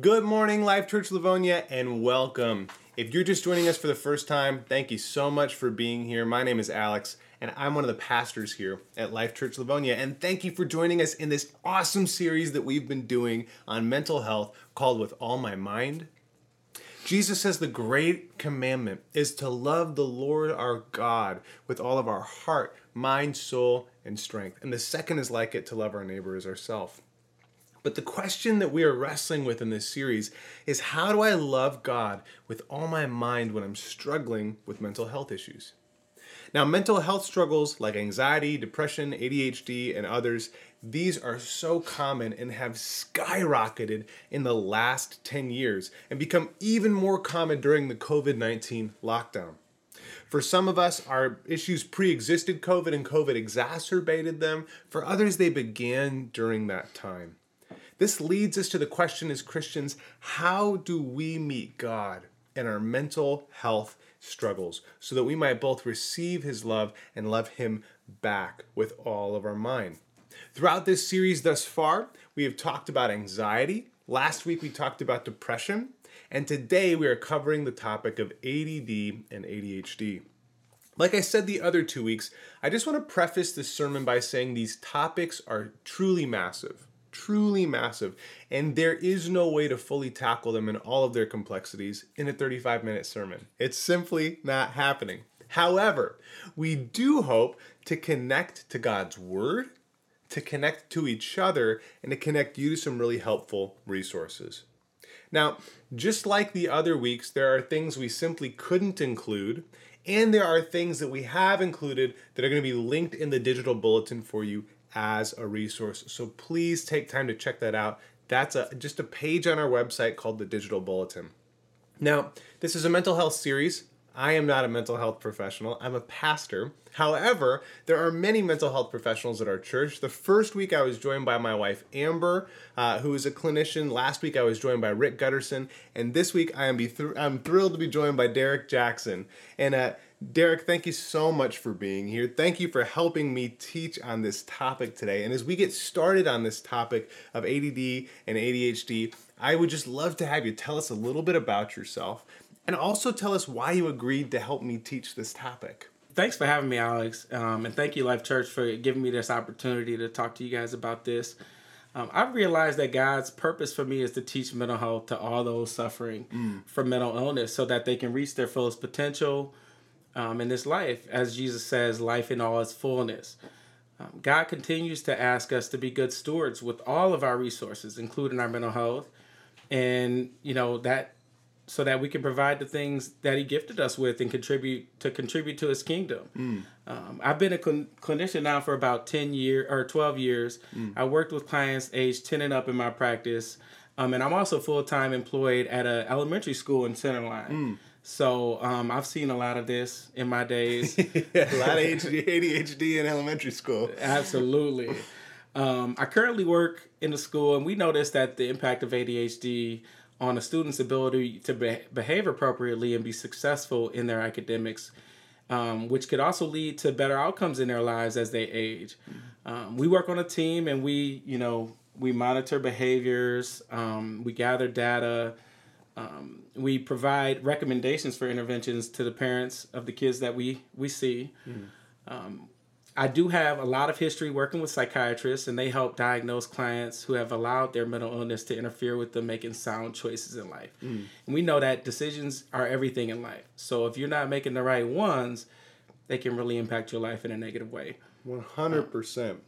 Good morning, Life Church Livonia, and welcome. If you're just joining us for the first time, thank you so much for being here. My name is Alex, and I'm one of the pastors here at Life Church Livonia. And thank you for joining us in this awesome series that we've been doing on mental health called With All My Mind. Jesus says the great commandment is to love the Lord our God with all of our heart, mind, soul, and strength. And the second is like it to love our neighbor as ourselves. But the question that we are wrestling with in this series is how do I love God with all my mind when I'm struggling with mental health issues? Now, mental health struggles like anxiety, depression, ADHD, and others, these are so common and have skyrocketed in the last 10 years and become even more common during the COVID 19 lockdown. For some of us, our issues pre existed COVID and COVID exacerbated them. For others, they began during that time. This leads us to the question as Christians how do we meet God in our mental health struggles so that we might both receive His love and love Him back with all of our mind? Throughout this series thus far, we have talked about anxiety. Last week, we talked about depression. And today, we are covering the topic of ADD and ADHD. Like I said the other two weeks, I just want to preface this sermon by saying these topics are truly massive truly massive, and there is no way to fully tackle them in all of their complexities in a 35 minute sermon. It's simply not happening. However, we do hope to connect to God's Word, to connect to each other, and to connect you to some really helpful resources. Now, just like the other weeks, there are things we simply couldn't include, and there are things that we have included that are going to be linked in the digital bulletin for you as a resource. So please take time to check that out. That's a, just a page on our website called the Digital Bulletin. Now, this is a mental health series. I am not a mental health professional. I'm a pastor. However, there are many mental health professionals at our church. The first week I was joined by my wife Amber, uh, who is a clinician. Last week I was joined by Rick Gutterson, and this week I am be th- I'm thrilled to be joined by Derek Jackson. And uh, Derek, thank you so much for being here. Thank you for helping me teach on this topic today. And as we get started on this topic of ADD and ADHD, I would just love to have you tell us a little bit about yourself and also tell us why you agreed to help me teach this topic. Thanks for having me, Alex. Um, and thank you, Life Church, for giving me this opportunity to talk to you guys about this. Um, I've realized that God's purpose for me is to teach mental health to all those suffering mm. from mental illness so that they can reach their fullest potential um, in this life, as Jesus says, life in all its fullness. Um, God continues to ask us to be good stewards with all of our resources, including our mental health, and you know that so that we can provide the things that He gifted us with and contribute to contribute to His kingdom. Mm. Um, I've been a cl- clinician now for about ten years or twelve years. Mm. I worked with clients aged ten and up in my practice, um, and I'm also full time employed at an elementary school in Center Line. Mm. So um, I've seen a lot of this in my days. a lot of ADHD in elementary school. Absolutely. Um, I currently work in the school, and we noticed that the impact of ADHD on a student's ability to be- behave appropriately and be successful in their academics, um, which could also lead to better outcomes in their lives as they age. Um, we work on a team, and we, you know, we monitor behaviors, um, we gather data um, we provide recommendations for interventions to the parents of the kids that we we see. Mm. Um, I do have a lot of history working with psychiatrists, and they help diagnose clients who have allowed their mental illness to interfere with them making sound choices in life. Mm. And we know that decisions are everything in life. So if you're not making the right ones, they can really impact your life in a negative way. One hundred percent.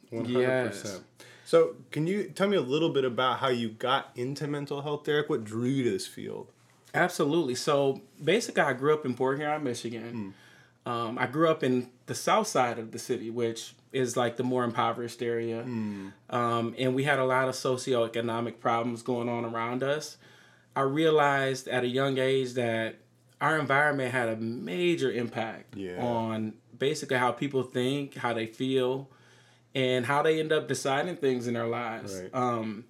One hundred percent. So, can you tell me a little bit about how you got into mental health, Derek? What drew you to this field? Absolutely. So, basically, I grew up in Port Huron, Michigan. Mm. Um, I grew up in the south side of the city, which is like the more impoverished area. Mm. Um, and we had a lot of socioeconomic problems going on around us. I realized at a young age that our environment had a major impact yeah. on basically how people think, how they feel, and how they end up deciding things in their lives. Right. Um,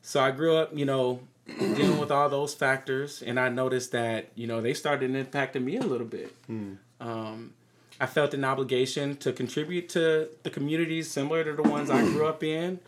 so I grew up, you know, dealing with all those factors, and I noticed that you know they started impacting me a little bit. Mm. Um, I felt an obligation to contribute to the communities similar to the ones I grew up in.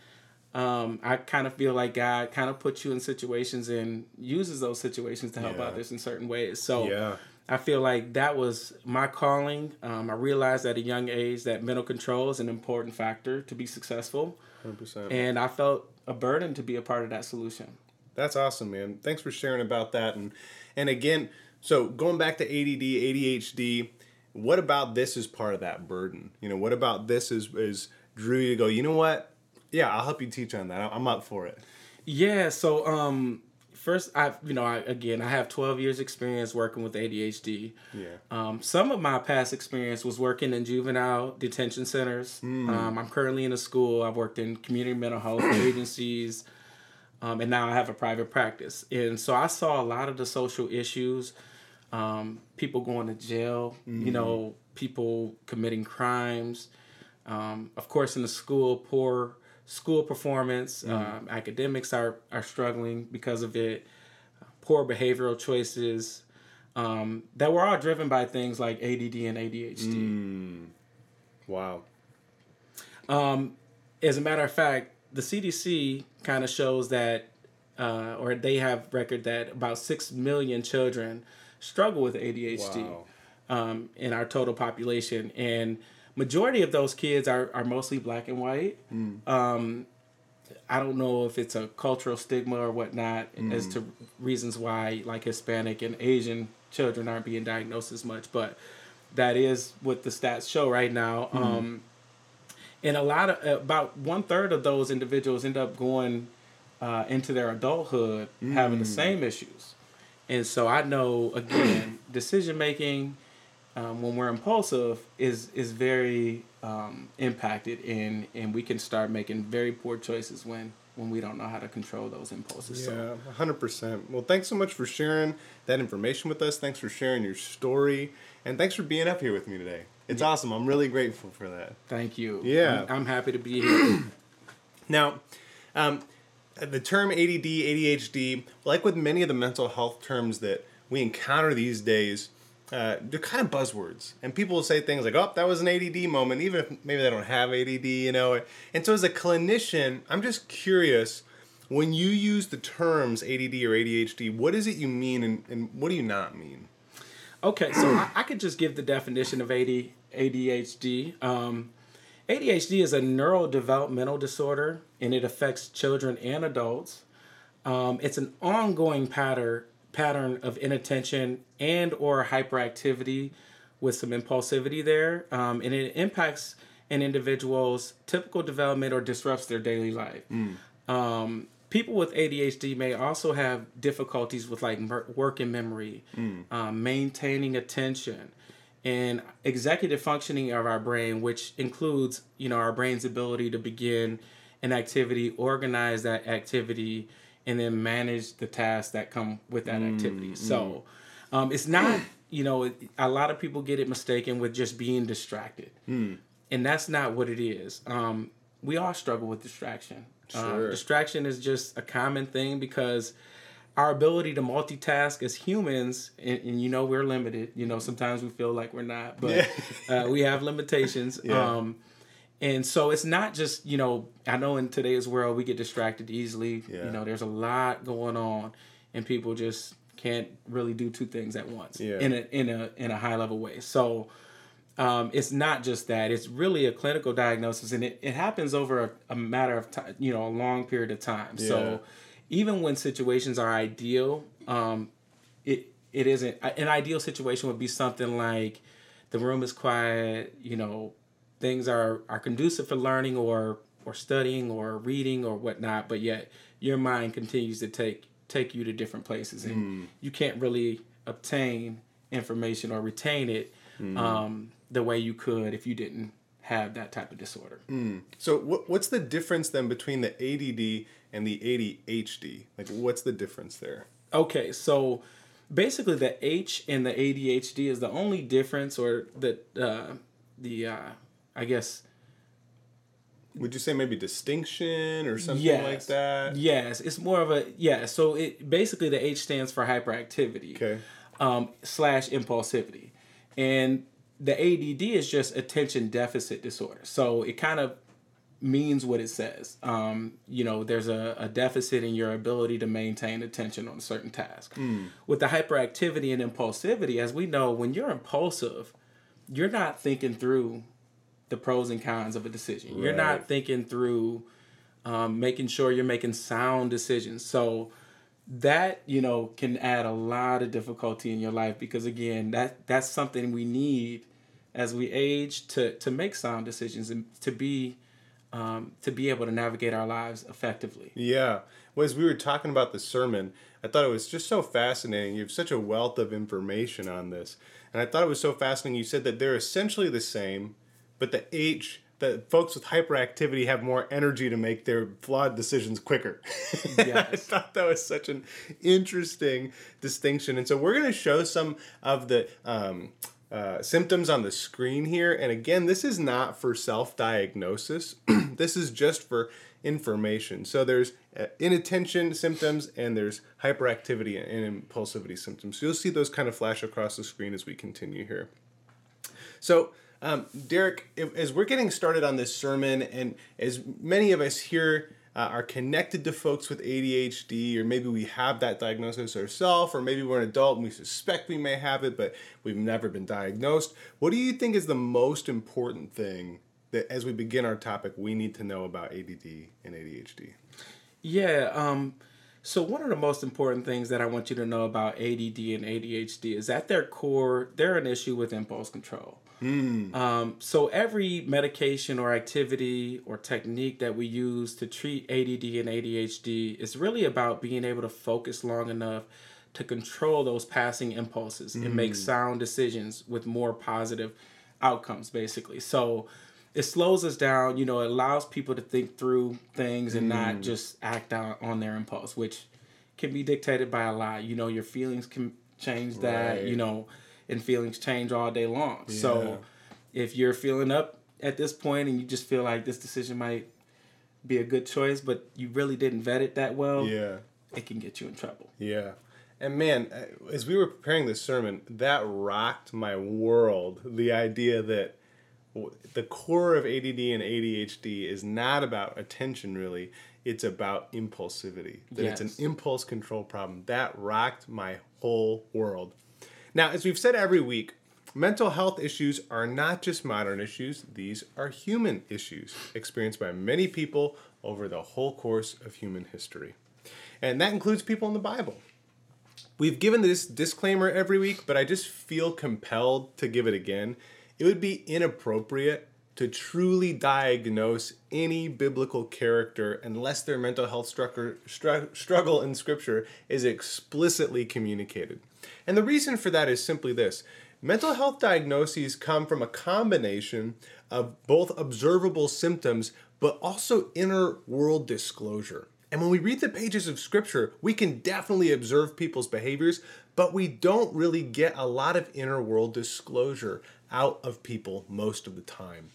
um, I kind of feel like God kind of puts you in situations and uses those situations to help Yeah. others in certain ways. So Yeah. I feel like that was my calling. Um, I realized at a young age that mental control is an important factor to be successful, 100%. and I felt a burden to be a part of that solution. That's awesome, man. Thanks for sharing about that. And and again, so going back to ADD, ADHD, what about this is part of that burden? You know, what about this is is drew you to go, you know what? Yeah, I'll help you teach on that. I'm up for it. Yeah. So um, first, I you know I, again I have twelve years experience working with ADHD. Yeah. Um, some of my past experience was working in juvenile detention centers. Hmm. Um, I'm currently in a school. I've worked in community mental health agencies, um, and now I have a private practice. And so I saw a lot of the social issues, um, people going to jail, you know, people committing crimes. Um, of course, in the school, poor school performance, um, academics are, are struggling because of it, poor behavioral choices um, that were all driven by things like ADD and ADHD. Wow. As a matter of fact, the CDC kind of shows that, uh, or they have record that about six million children struggle with ADHD Wow. um, in our total population, and majority of those kids are, are mostly black and white. Um, I don't know if it's a cultural stigma or whatnot as to reasons why like Hispanic and Asian children aren't being diagnosed as much, but that is what the stats show right now. Um, and a lot of about one third of those individuals end up going uh, into their adulthood having the same issues. And so I know again, decision making um, when we're impulsive is is very um, impacted, and and we can start making very poor choices when when we don't know how to control those impulses. So Yeah, hundred percent. Well, thanks so much for sharing that information with us. Thanks for sharing your story, and thanks for being up here with me today. It's awesome. I'm really grateful for that. thank you. Yeah. I'm, I'm happy to be here. Now, um, the term ADD, ADHD, like with many of the mental health terms that we encounter these days, uh, they're kind of buzzwords. And people will say things like, oh, that was an ADD moment, even if maybe they don't have ADD, you know. And so, as a clinician, I'm just curious when you use the terms ADD or ADHD, what is it you mean and, and what do you not mean? Okay, so I, I could just give the definition of AD, ADHD. Um, ADHD is a neurodevelopmental disorder, and it affects children and adults. Um, it's an ongoing pattern pattern of inattention and or hyperactivity with some impulsivity there, um, and it impacts an individual's typical development or disrupts their daily life. Um, people with ADHD may also have difficulties with like mer- working memory, um, maintaining attention, and executive functioning of our brain, which includes you know our brain's ability to begin an activity, organize that activity, and then manage the tasks that come with that activity. So um, it's not you know a lot of people get it mistaken with just being distracted, and that's not what it is. Um, we all struggle with distraction. Um, Sure. distraction is just a common thing because our ability to multitask as humans, and, and you know we're limited. You know sometimes we feel like we're not, but uh, we have limitations. Yeah. Um, and so it's not just you know I know in today's world we get distracted easily. Yeah. You know there's a lot going on, and people just can't really do two things at once Yeah. in a in a in a high level way. So um, it's not just that; it's really a clinical diagnosis, and it, it happens over a, a matter of time, you know, a long period of time. Yeah. So even when situations are ideal, um, it it isn't an ideal situation would be something like the room is quiet, you know, things are are conducive for learning or or studying or reading or whatnot, but yet your mind continues to take take you to different places, and you can't really obtain information or retain it um, the way you could if you didn't have that type of disorder. So, what, what's the difference then between the ADD and the ADHD? Like, what's the difference there? Okay, so basically the H in the ADHD is the only difference, or the uh, the uh, I guess Would you say maybe distinction or something yes, like that? Yes, it's more of a yeah. So it basically the H stands for hyperactivity. Okay. um, slash impulsivity. And the ADD is just attention deficit disorder. So it kind of means what it says. Um, you know, there's a, a, deficit in your ability to maintain attention on a certain task. Mm. With the hyperactivity and impulsivity, as we know, when you're impulsive, you're not thinking through the pros and cons of a decision. Right. You're not thinking through um, making sure you're making sound decisions. So that you know can add a lot of difficulty in your life because again, that that's something we need as we age to to make sound decisions and to be um, to be able to navigate our lives effectively. Yeah. Well, as we were talking about the sermon, I thought it was just so fascinating. You have such a wealth of information on this. And I thought it was so fascinating. You said that they're essentially the same, but the H, the folks with hyperactivity have more energy to make their flawed decisions quicker. Yes. I thought that was such an interesting distinction. And so we're going to show some of the um, uh, symptoms on the screen here. And again, this is not for self diagnosis, this is just for information. So there's uh, inattention symptoms and there's hyperactivity and impulsivity symptoms. So you'll see those kind of flash across the screen as we continue here. So, um, Derek, if, as we're getting started on this sermon, and as many of us here uh, are connected to folks with ADHD, or maybe we have that diagnosis ourselves, or maybe we're an adult and we suspect we may have it, but we've never been diagnosed. What do you think is the most important thing that, as we begin our topic, we need to know about ADD and ADHD? Yeah. Um, so one of the most important things that I want you to know about ADD and ADHD is at their core, they're an issue with impulse control. Mm. Um, so every medication or activity or technique that we use to treat ADD and ADHD is really about being able to focus long enough to control those passing impulses mm. and make mm. sound decisions with more positive outcomes, basically. So it slows us down. You know, it allows people to think through things and mm. not just act out on their impulse, which can be dictated by a lot. You know, your feelings can change that. Right. You know and feelings change all day long. Yeah. So if you're feeling up at this point and you just feel like this decision might be a good choice, but you really didn't vet it that well, yeah, it can get you in trouble. Yeah. And man, uh, as we were preparing this sermon, that rocked my world. The idea that the core of ADD and ADHD is not about attention, really. It's about impulsivity. That yes. it's an impulse control problem. That rocked my whole world. Now, as we've said every week, mental health issues are not just modern issues, these are human issues experienced by many people over the whole course of human history. And that includes people in the Bible. We've given this disclaimer every week, but I just feel compelled to give it again. It would be inappropriate to truly diagnose any biblical character unless their mental health struggle in Scripture is explicitly communicated. And the reason for that is simply this mental health diagnoses come from a combination of both observable symptoms but also inner world disclosure. And when we read the pages of Scripture, we can definitely observe people's behaviors, but we don't really get a lot of inner world disclosure out of people most of the time.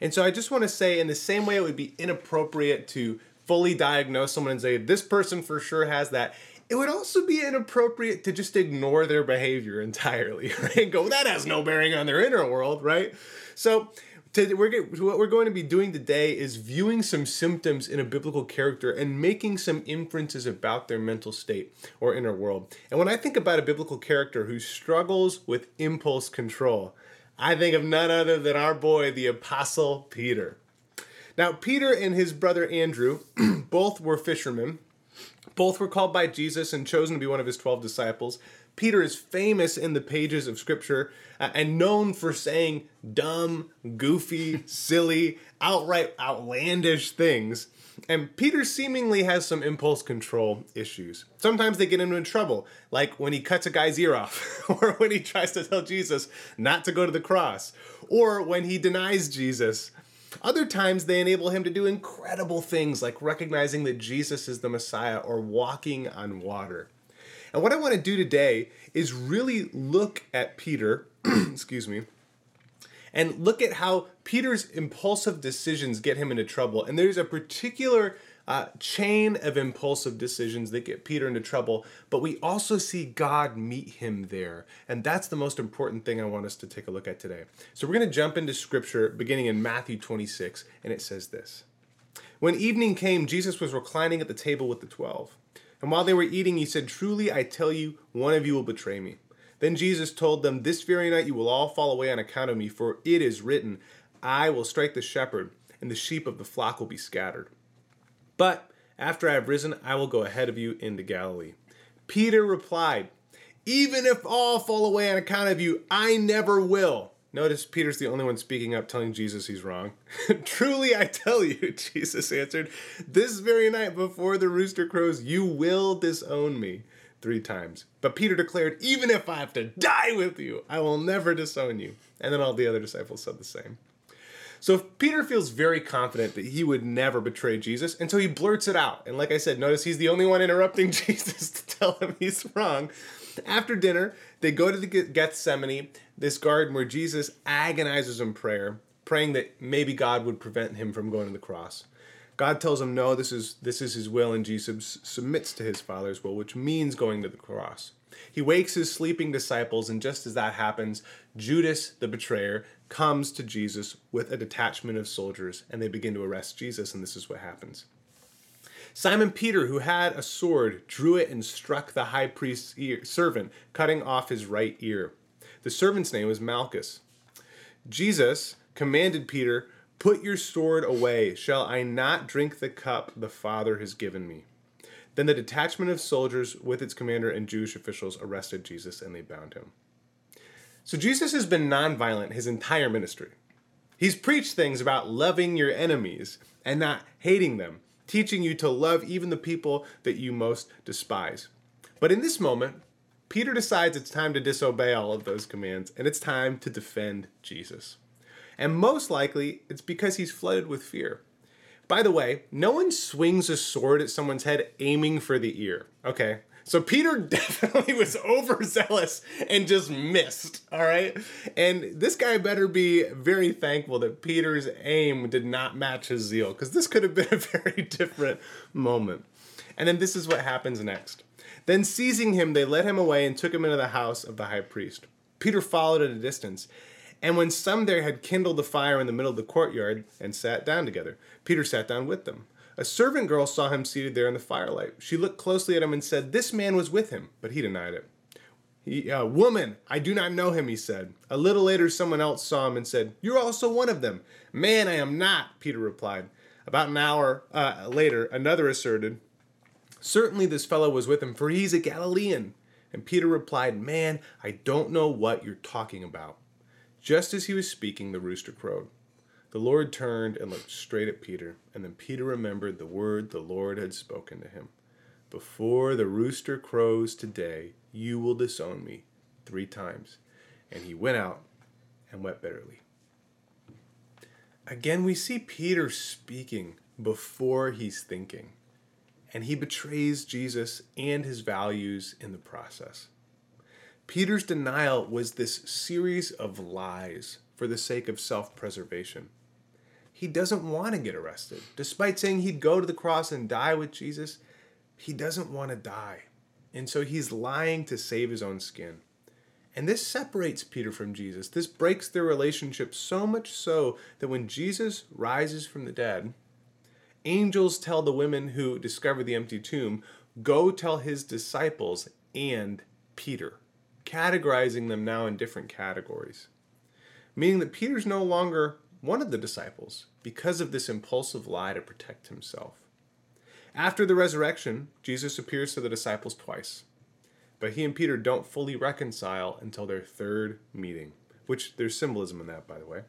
And so I just want to say, in the same way, it would be inappropriate to fully diagnose someone and say, this person for sure has that it would also be inappropriate to just ignore their behavior entirely, right? And go, that has no bearing on their inner world, right? So, to, we're, what we're going to be doing today is viewing some symptoms in a biblical character and making some inferences about their mental state or inner world. And when I think about a biblical character who struggles with impulse control, I think of none other than our boy, the Apostle Peter. Now, Peter and his brother Andrew both were fishermen both were called by Jesus and chosen to be one of his 12 disciples. Peter is famous in the pages of scripture uh, and known for saying dumb, goofy, silly, outright outlandish things. And Peter seemingly has some impulse control issues. Sometimes they get him in trouble, like when he cuts a guy's ear off, or when he tries to tell Jesus not to go to the cross, or when he denies Jesus other times, they enable him to do incredible things like recognizing that Jesus is the Messiah or walking on water. And what I want to do today is really look at Peter, excuse me, and look at how Peter's impulsive decisions get him into trouble. And there's a particular uh, chain of impulsive decisions that get Peter into trouble, but we also see God meet him there. And that's the most important thing I want us to take a look at today. So we're going to jump into scripture beginning in Matthew 26, and it says this When evening came, Jesus was reclining at the table with the twelve. And while they were eating, he said, Truly I tell you, one of you will betray me. Then Jesus told them, This very night you will all fall away on account of me, for it is written, I will strike the shepherd, and the sheep of the flock will be scattered. But after I have risen, I will go ahead of you into Galilee. Peter replied, Even if all fall away on account of you, I never will. Notice Peter's the only one speaking up, telling Jesus he's wrong. Truly, I tell you, Jesus answered, this very night before the rooster crows, you will disown me three times. But Peter declared, Even if I have to die with you, I will never disown you. And then all the other disciples said the same. So Peter feels very confident that he would never betray Jesus, and so he blurts it out. And like I said, notice he's the only one interrupting Jesus to tell him he's wrong. After dinner, they go to the Gethsemane, this garden where Jesus agonizes in prayer, praying that maybe God would prevent him from going to the cross. God tells him, "No, this is this is his will," and Jesus submits to his Father's will, which means going to the cross. He wakes his sleeping disciples, and just as that happens, Judas, the betrayer, comes to Jesus with a detachment of soldiers, and they begin to arrest Jesus, and this is what happens. Simon Peter, who had a sword, drew it and struck the high priest's ear, servant, cutting off his right ear. The servant's name was Malchus. Jesus commanded Peter, Put your sword away. Shall I not drink the cup the Father has given me? Then the detachment of soldiers with its commander and Jewish officials arrested Jesus and they bound him. So Jesus has been nonviolent his entire ministry. He's preached things about loving your enemies and not hating them teaching you to love even the people that you most despise. But in this moment, Peter decides it's time to disobey all of those commands and it's time to defend Jesus. And most likely, it's because he's flooded with fear. By the way, no one swings a sword at someone's head aiming for the ear. Okay, so Peter definitely was overzealous and just missed, all right? And this guy better be very thankful that Peter's aim did not match his zeal because this could have been a very different moment. And then this is what happens next. Then seizing him, they led him away and took him into the house of the high priest. Peter followed at a distance. And when some there had kindled a fire in the middle of the courtyard and sat down together, Peter sat down with them. A servant girl saw him seated there in the firelight. She looked closely at him and said, This man was with him, but he denied it. He, uh, Woman, I do not know him, he said. A little later, someone else saw him and said, You're also one of them. Man, I am not, Peter replied. About an hour uh, later, another asserted, Certainly this fellow was with him, for he's a Galilean. And Peter replied, Man, I don't know what you're talking about. Just as he was speaking, the rooster crowed. The Lord turned and looked straight at Peter, and then Peter remembered the word the Lord had spoken to him Before the rooster crows today, you will disown me three times. And he went out and wept bitterly. Again, we see Peter speaking before he's thinking, and he betrays Jesus and his values in the process. Peter's denial was this series of lies for the sake of self preservation he doesn't want to get arrested. Despite saying he'd go to the cross and die with Jesus, he doesn't want to die. And so he's lying to save his own skin. And this separates Peter from Jesus. This breaks their relationship so much so that when Jesus rises from the dead, angels tell the women who discover the empty tomb, Go tell his disciples and Peter, categorizing them now in different categories. Meaning that Peter's no longer one of the disciples because of this impulsive lie to protect himself. After the resurrection, Jesus appears to the disciples twice, but he and Peter don't fully reconcile until their third meeting, which there's symbolism in that, by the way.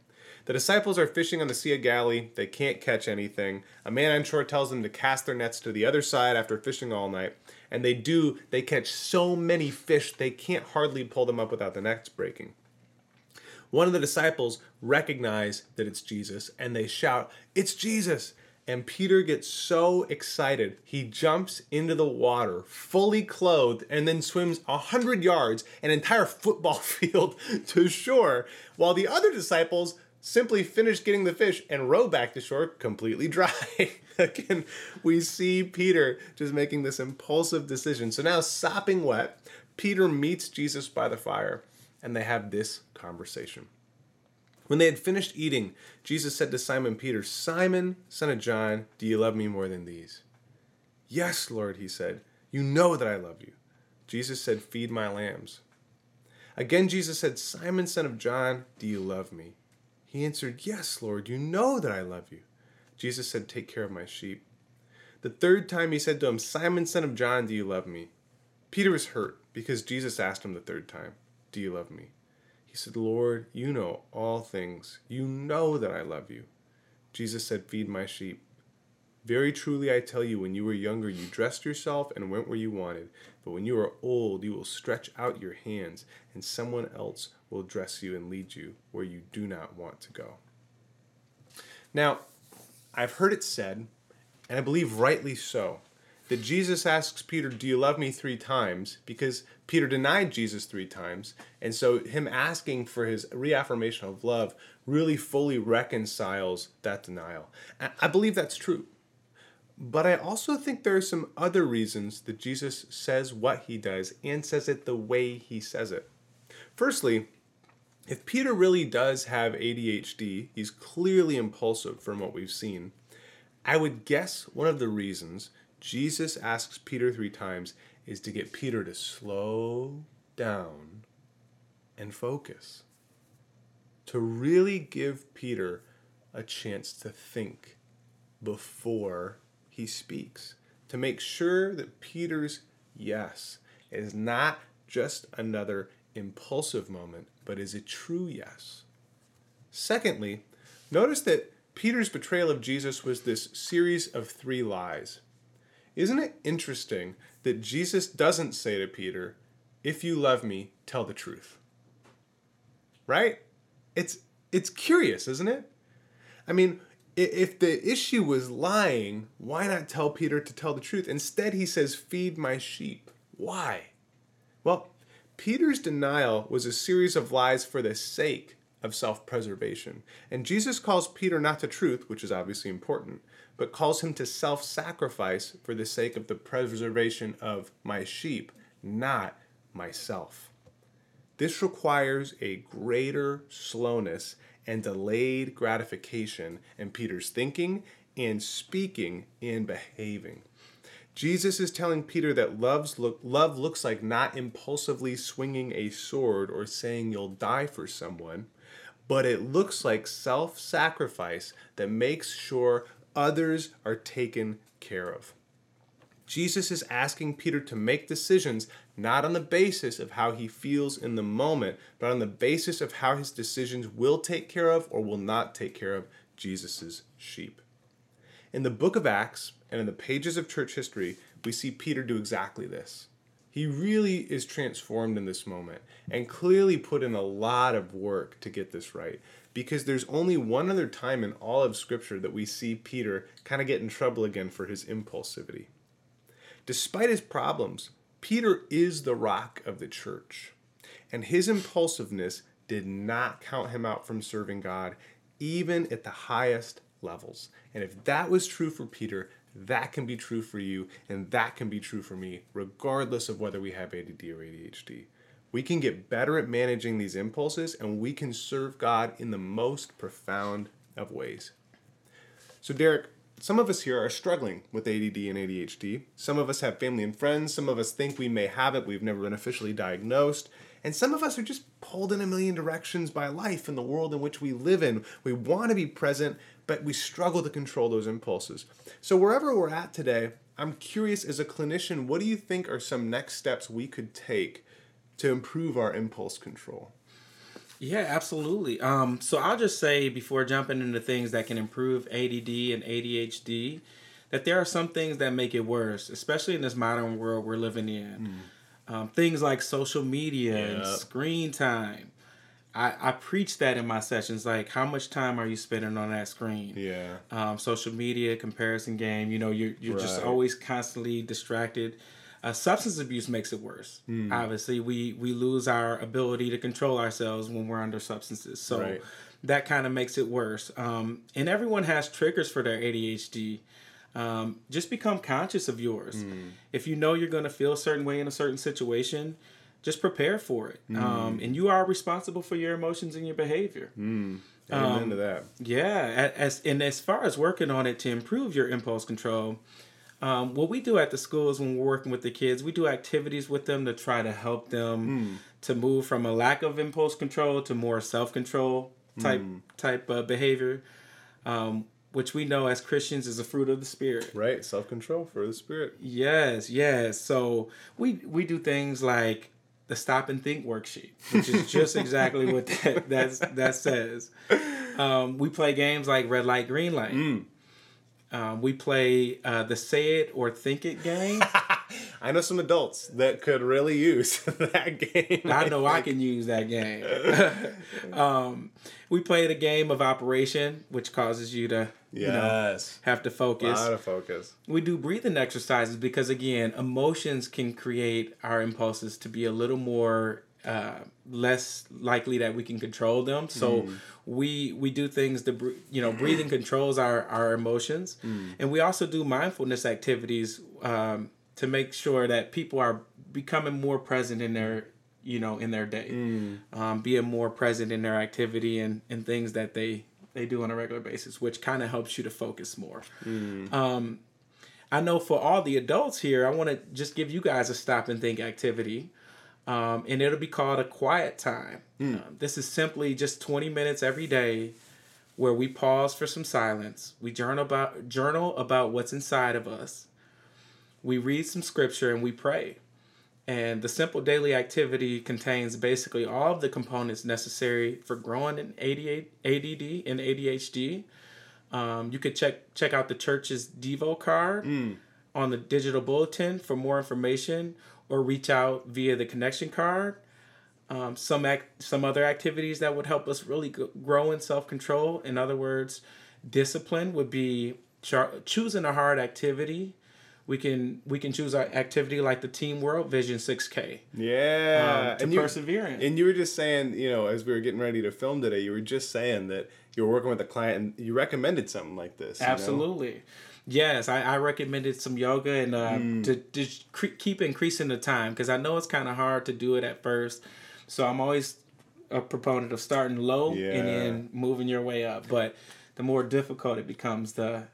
The disciples are fishing on the Sea of Galilee. They can't catch anything. A man on shore tells them to cast their nets to the other side after fishing all night. And they do. They catch so many fish, they can't hardly pull them up without the nets breaking. One of the disciples recognize that it's Jesus and they shout, It's Jesus! And Peter gets so excited, he jumps into the water, fully clothed, and then swims a hundred yards, an entire football field to shore, while the other disciples simply finish getting the fish and row back to shore completely dry. Again, we see Peter just making this impulsive decision. So now, sopping wet, Peter meets Jesus by the fire and they have this conversation. When they had finished eating, Jesus said to Simon Peter, Simon, son of John, do you love me more than these? Yes, Lord, he said. You know that I love you. Jesus said, Feed my lambs. Again, Jesus said, Simon, son of John, do you love me? He answered, Yes, Lord, you know that I love you. Jesus said, Take care of my sheep. The third time he said to him, Simon, son of John, do you love me? Peter was hurt because Jesus asked him the third time, Do you love me? He said, Lord, you know all things. You know that I love you. Jesus said, Feed my sheep. Very truly I tell you, when you were younger, you dressed yourself and went where you wanted. But when you are old, you will stretch out your hands, and someone else will dress you and lead you where you do not want to go. Now, I've heard it said, and I believe rightly so, that Jesus asks Peter, Do you love me three times? Because Peter denied Jesus three times. And so, him asking for his reaffirmation of love really fully reconciles that denial. I believe that's true. But I also think there are some other reasons that Jesus says what he does and says it the way he says it. Firstly, if Peter really does have ADHD, he's clearly impulsive from what we've seen. I would guess one of the reasons Jesus asks Peter three times is to get Peter to slow down and focus. To really give Peter a chance to think before he speaks. To make sure that Peter's yes is not just another impulsive moment, but is a true yes. Secondly, notice that Peter's betrayal of Jesus was this series of three lies. Isn't it interesting that Jesus doesn't say to Peter, If you love me, tell the truth? Right? It's it's curious, isn't it? I mean, if the issue was lying, why not tell Peter to tell the truth? Instead, he says, Feed my sheep. Why? Well, Peter's denial was a series of lies for the sake of self preservation. And Jesus calls Peter not to truth, which is obviously important, but calls him to self sacrifice for the sake of the preservation of my sheep, not myself. This requires a greater slowness and delayed gratification in Peter's thinking and speaking and behaving. Jesus is telling Peter that love's look, love looks like not impulsively swinging a sword or saying you'll die for someone, but it looks like self sacrifice that makes sure others are taken care of. Jesus is asking Peter to make decisions not on the basis of how he feels in the moment, but on the basis of how his decisions will take care of or will not take care of Jesus' sheep. In the book of Acts and in the pages of church history, we see Peter do exactly this. He really is transformed in this moment and clearly put in a lot of work to get this right because there's only one other time in all of Scripture that we see Peter kind of get in trouble again for his impulsivity. Despite his problems, Peter is the rock of the church, and his impulsiveness did not count him out from serving God, even at the highest levels. And if that was true for Peter, that can be true for you, and that can be true for me, regardless of whether we have ADD or ADHD. We can get better at managing these impulses, and we can serve God in the most profound of ways. So, Derek, some of us here are struggling with ADD and ADHD. Some of us have family and friends. Some of us think we may have it. We've never been officially diagnosed. And some of us are just pulled in a million directions by life and the world in which we live in. We want to be present, but we struggle to control those impulses. So, wherever we're at today, I'm curious as a clinician, what do you think are some next steps we could take to improve our impulse control? Yeah, absolutely. Um, so I'll just say before jumping into things that can improve ADD and ADHD, that there are some things that make it worse, especially in this modern world we're living in. Mm. Um, things like social media yep. and screen time. I, I preach that in my sessions. Like, how much time are you spending on that screen? Yeah. Um, social media, comparison game. You know, you're you're right. just always constantly distracted. Uh, substance abuse makes it worse. Mm. Obviously, we we lose our ability to control ourselves when we're under substances. So right. that kind of makes it worse. Um, and everyone has triggers for their ADHD. Um, just become conscious of yours. Mm. If you know you're going to feel a certain way in a certain situation, just prepare for it. Um, and you are responsible for your emotions and your behavior. Amen Um, to that. Yeah, as and as far as working on it to improve your impulse control, um, what we do at the schools when we're working with the kids, we do activities with them to try to help them to move from a lack of impulse control to more self control type type uh, behavior, um, which we know as Christians is a fruit of the spirit. Right, self control for the spirit. Yes, yes. So we we do things like the stop and think worksheet, which is just exactly what that that's, that says. Um, we play games like red light, green light. Um, we play uh, the say it or think it game. I know some adults that could really use that game. I know I can use that game. um, we play the game of operation, which causes you to you know Yes. have to focus. a lot of focus. we do breathing exercises because again emotions can create our impulses to be a little more uh, less likely that we can control them so we we do things to you know breathing controls our our emotions and we also do mindfulness activities um, to make sure that people are becoming more present in their you know in their day um, being more present in their activity and and things that they they do on a regular basis which kind of helps you to focus more um, I know for all the adults here, I want to just give you guys a stop and think activity. Um, and it'll be called a quiet time. Um, this is simply just 20 minutes every day where we pause for some silence. We journal about journal about what's inside of us. We read some scripture and we pray. And the simple daily activity contains basically all of the components necessary for growing in ADD and ADHD. Um, you could check check out the church's Devo card on the digital bulletin for more information, or reach out via the connection card. Um, some act, some other activities that would help us really g- grow in self control. In other words, discipline would be char- choosing a hard activity. We can we can choose our activity like the Team World Vision 6K Yeah. um, to and you, persevere and you were just saying, you know, as we were getting ready to film today, you were just saying that you were working with a client and you recommended something like this. you know? Absolutely. Yes, I, I recommended some yoga and uh, Mm. to, to cre- keep increasing the time because I know it's kind of hard to do it at first. So I'm always a proponent of starting low Yeah. and then moving your way up. But the more difficult it becomes, the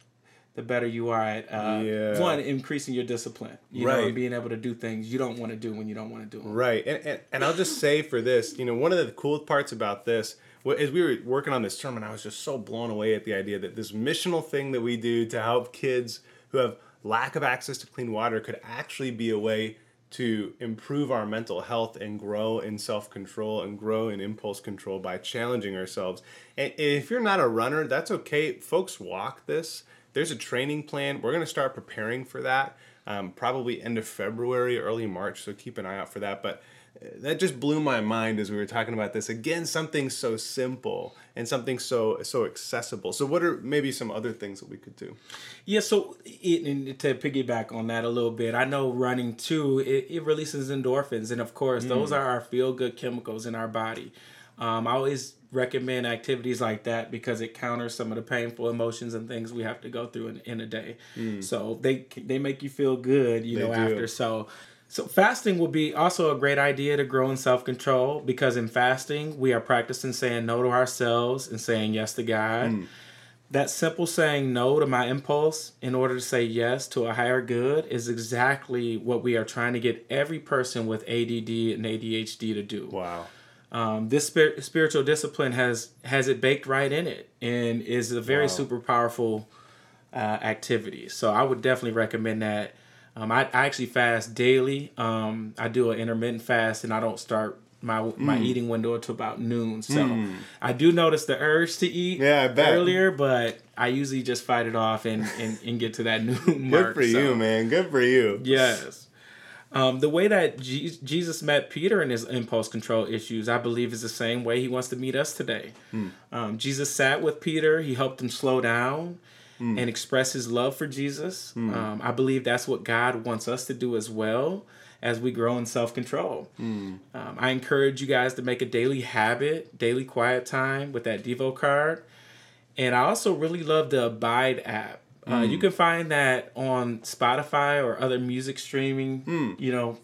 the better you are at uh, Yeah. one increasing your discipline. You know, and being able to do things you don't want to do when you don't want to do them. Right, and, and and I'll just say for this, you know, one of the cool parts about this, as we were working on this sermon, I was just so blown away at the idea that this missional thing that we do to help kids who have lack of access to clean water could actually be a way to improve our mental health and grow in self control and grow in impulse control by challenging ourselves. And if you're not a runner, that's okay. Folks walk this. There's a training plan. We're going to start preparing for that um, probably end of February, early March. So keep an eye out for that. But uh, that just blew my mind as we were talking about this. Again, something so simple and something so so accessible. So what are maybe some other things that we could do? Yeah, so it, and to piggyback on that a little bit, I know running too, it, it releases endorphins. And of course, those are our feel good chemicals in our body. Um, I always recommend activities like that because it counters some of the painful emotions and things we have to go through in, in a day. So they they make you feel good, you know, do. after. So so fasting will be also a great idea to grow in self control because in fasting we are practicing saying no to ourselves and saying yes to God that simple saying no to my impulse in order to say yes to a higher good is exactly what we are trying to get every person with ADD and ADHD to do. Wow. Um, this spir- spiritual discipline has has it baked right in it and is a very Wow. super powerful uh, activity. So I would definitely recommend that. Um, I, I actually fast daily. Um, I do an intermittent fast and I don't start my Mm. my eating window until about noon. So I do notice the urge to eat Yeah, earlier, but I usually just fight it off and, and, and get to that noon Good mark. for so- you, man. Good for you. Yes. Um, the way that Je- Jesus met Peter in his impulse control issues, I believe, is the same way he wants to meet us today. Um, Jesus sat with Peter, he helped him slow down and express his love for Jesus. Um, I believe that's what God wants us to do as well as we grow in self control. Um, I encourage you guys to make a daily habit, daily quiet time with that Devo card. And I also really love the Abide app. Uh, you can find that on Spotify or other music streaming, you know,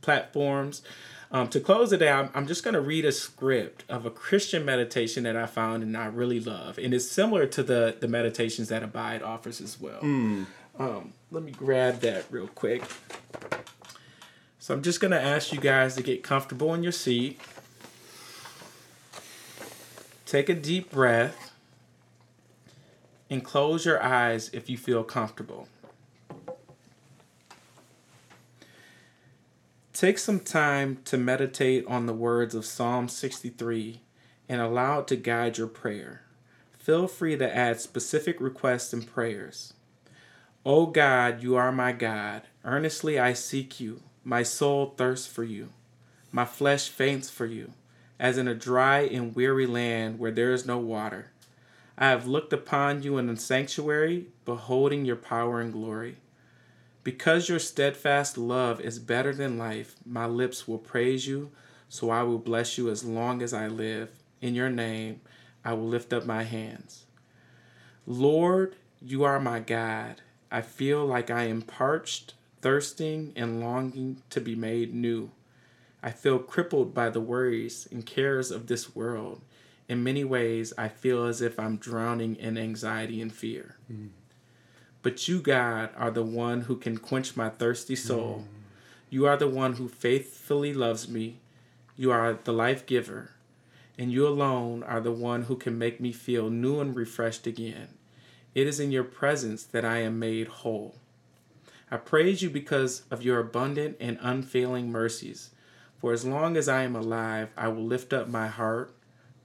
platforms. Um, to close today, I'm, I'm just going to read a script of a Christian meditation that I found and I really love. And it's similar to the, the meditations that Abide offers as well. Hmm. Um, let me grab that real quick. So I'm just going to ask you guys to get comfortable in your seat. Take a deep breath and close your eyes if you feel comfortable. Take some time to meditate on the words of Psalm 63 and allow it to guide your prayer. Feel free to add specific requests and prayers. O God, you are my God. Earnestly I seek you. My soul thirsts for you. My flesh faints for you, as in a dry and weary land where there is no water. I have looked upon you in the sanctuary, beholding your power and glory. Because your steadfast love is better than life, my lips will praise you, so I will bless you as long as I live. In your name, I will lift up my hands. Lord, you are my God. I feel like I am parched, thirsting, and longing to be made new. I feel crippled by the worries and cares of this world. In many ways, I feel as if I'm drowning in anxiety and fear. Mm. But you, God, are the one who can quench my thirsty soul. Mm. You are the one who faithfully loves me. You are the life giver. And you alone are the one who can make me feel new and refreshed again. It is in your presence that I am made whole. I praise you because of your abundant and unfailing mercies. For as long as I am alive, I will lift up my heart,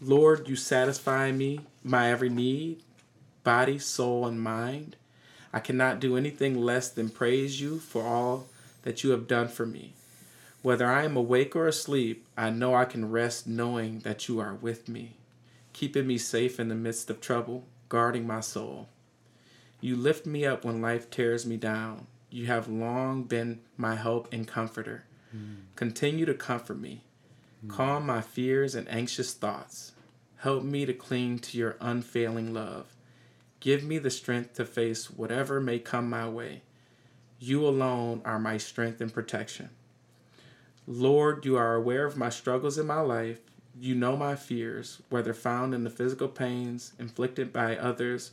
Lord, you satisfy me, my every need, body, soul, and mind. I cannot do anything less than praise you for all that you have done for me. Whether I am awake or asleep, I know I can rest knowing that you are with me, keeping me safe in the midst of trouble, guarding my soul. You lift me up when life tears me down. You have long been my help and comforter. Mm. Continue to comfort me. Calm my fears and anxious thoughts. Help me to cling to your unfailing love. Give me the strength to face whatever may come my way. You alone are my strength and protection. Lord, you are aware of my struggles in my life. You know my fears, whether found in the physical pains inflicted by others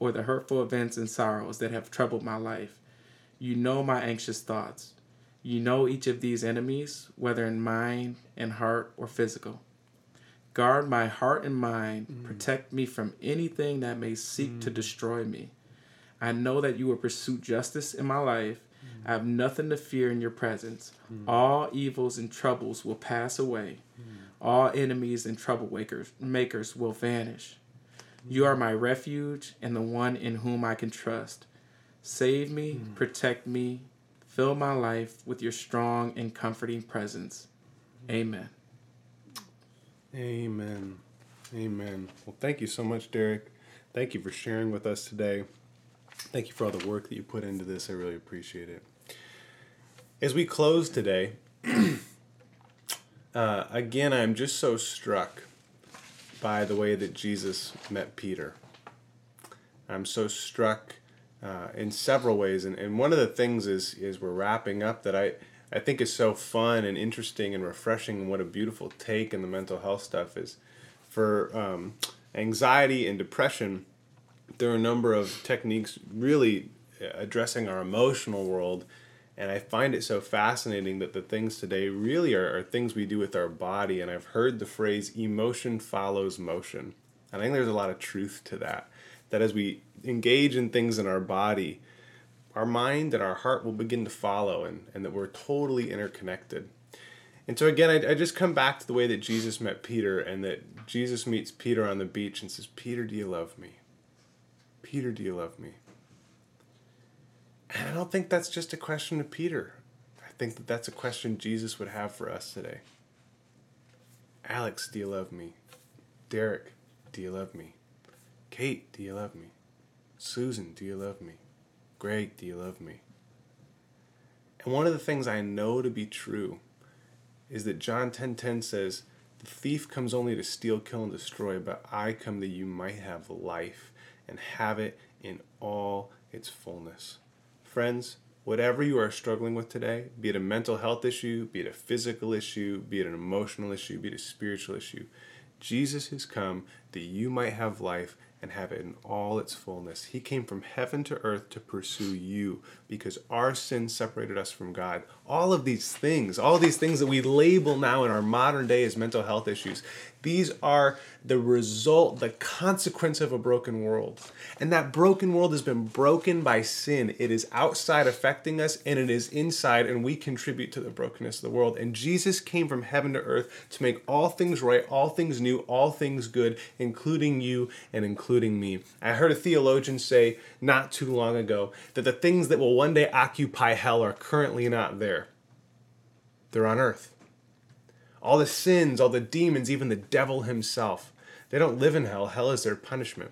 or the hurtful events and sorrows that have troubled my life. You know my anxious thoughts. You know each of these enemies, whether in mind and heart or physical. Guard my heart and mind. Mm. Protect me from anything that may seek mm. to destroy me. I know that you will pursue justice in my life. Mm. I have nothing to fear in your presence. Mm. All evils and troubles will pass away. Mm. All enemies and troublemakers makers will vanish. You are my refuge and the one in whom I can trust. Save me, protect me, fill my life with your strong and comforting presence. Amen. Amen. Amen. Well, thank you so much, Derek. Thank you for sharing with us today. Thank you for all the work that you put into this. I really appreciate it. As we close today, uh, again, I'm just so struck by the way that Jesus met Peter. I'm so struck uh, in several ways, and, and one of the things is is we're wrapping up that I I think is so fun and interesting and refreshing and what a beautiful take in the mental health stuff is. For um, anxiety and depression, there are a number of techniques really addressing our emotional world. And I find it so fascinating that the things today really are, are things we do with our body. And I've heard the phrase emotion follows motion. I think there's a lot of truth to that. That as we engage in things in our body, our mind and our heart will begin to follow and, and that we're totally interconnected. And so again, I, I just come back to the way that Jesus met Peter and that Jesus meets Peter on the beach and says, Peter, do you love me? Peter, do you love me? And I don't think that's just a question to Peter. I think that that's a question Jesus would have for us today. Alex, do you love me? Derek, do you love me? Kate, do you love me? Susan, do you love me? Greg, do you love me? And one of the things I know to be true is that John 10:10 says, "The thief comes only to steal, kill and destroy, but I come that you might have life and have it in all its fullness." Friends, whatever you are struggling with today, be it a mental health issue, be it a physical issue, be it an emotional issue, be it a spiritual issue, Jesus has come that you might have life and have it in all its fullness. He came from heaven to earth to pursue you because our sin separated us from God. All of these things, all these things that we label now in our modern day as mental health issues, these are the result, the consequence of a broken world. And that broken world has been broken by sin. It is outside affecting us and it is inside, and we contribute to the brokenness of the world. And Jesus came from heaven to earth to make all things right, all things new, all things good, including you and including me. I heard a theologian say not too long ago that the things that will one day occupy hell are currently not there, they're on earth all the sins, all the demons, even the devil himself. They don't live in hell. Hell is their punishment.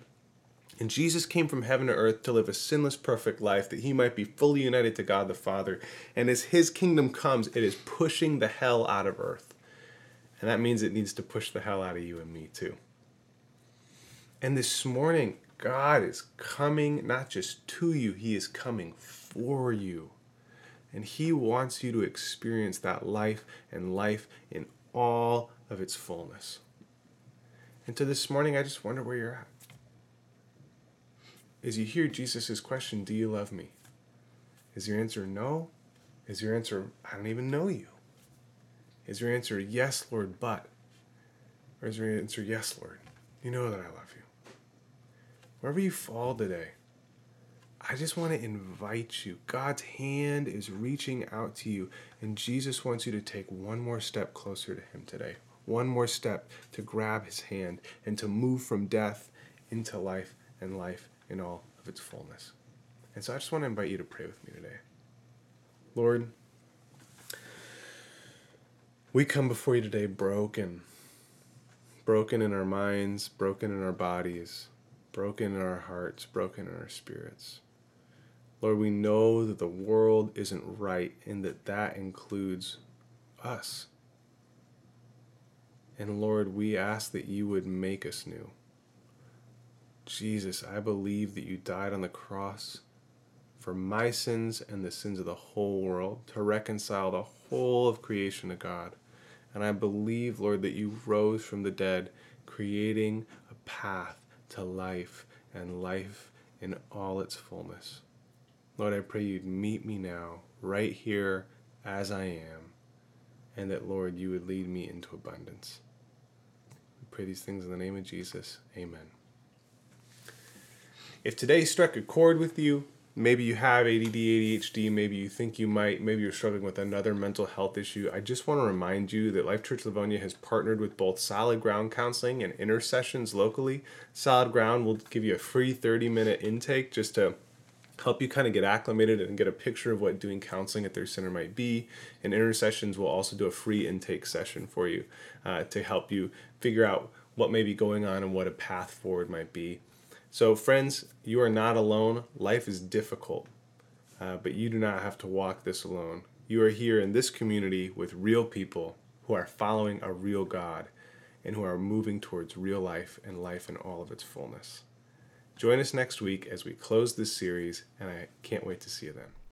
And Jesus came from heaven to earth to live a sinless, perfect life that he might be fully united to God the Father. And as his kingdom comes, it is pushing the hell out of earth. And that means it needs to push the hell out of you and me too. And this morning, God is coming not just to you, he is coming for you. And he wants you to experience that life and life in all of its fullness. And to this morning, I just wonder where you're at. As you hear Jesus' question, Do you love me? Is your answer no? Is your answer, I don't even know you? Is your answer, Yes, Lord, but? Or is your answer, Yes, Lord, you know that I love you? Wherever you fall today, I just want to invite you. God's hand is reaching out to you, and Jesus wants you to take one more step closer to Him today. One more step to grab His hand and to move from death into life and life in all of its fullness. And so I just want to invite you to pray with me today. Lord, we come before you today broken, broken in our minds, broken in our bodies, broken in our hearts, broken in our spirits. Lord, we know that the world isn't right and that that includes us. And Lord, we ask that you would make us new. Jesus, I believe that you died on the cross for my sins and the sins of the whole world to reconcile the whole of creation to God. And I believe, Lord, that you rose from the dead, creating a path to life and life in all its fullness. Lord, I pray you'd meet me now, right here as I am, and that, Lord, you would lead me into abundance. We pray these things in the name of Jesus. Amen. If today struck a chord with you, maybe you have ADD, ADHD, maybe you think you might, maybe you're struggling with another mental health issue, I just want to remind you that Life Church Livonia has partnered with both Solid Ground Counseling and Intercessions locally. Solid Ground will give you a free 30 minute intake just to help you kind of get acclimated and get a picture of what doing counseling at their center might be. And Intercessions will also do a free intake session for you uh, to help you figure out what may be going on and what a path forward might be. So, friends, you are not alone. Life is difficult, uh, but you do not have to walk this alone. You are here in this community with real people who are following a real God and who are moving towards real life and life in all of its fullness. Join us next week as we close this series, and I can't wait to see you then.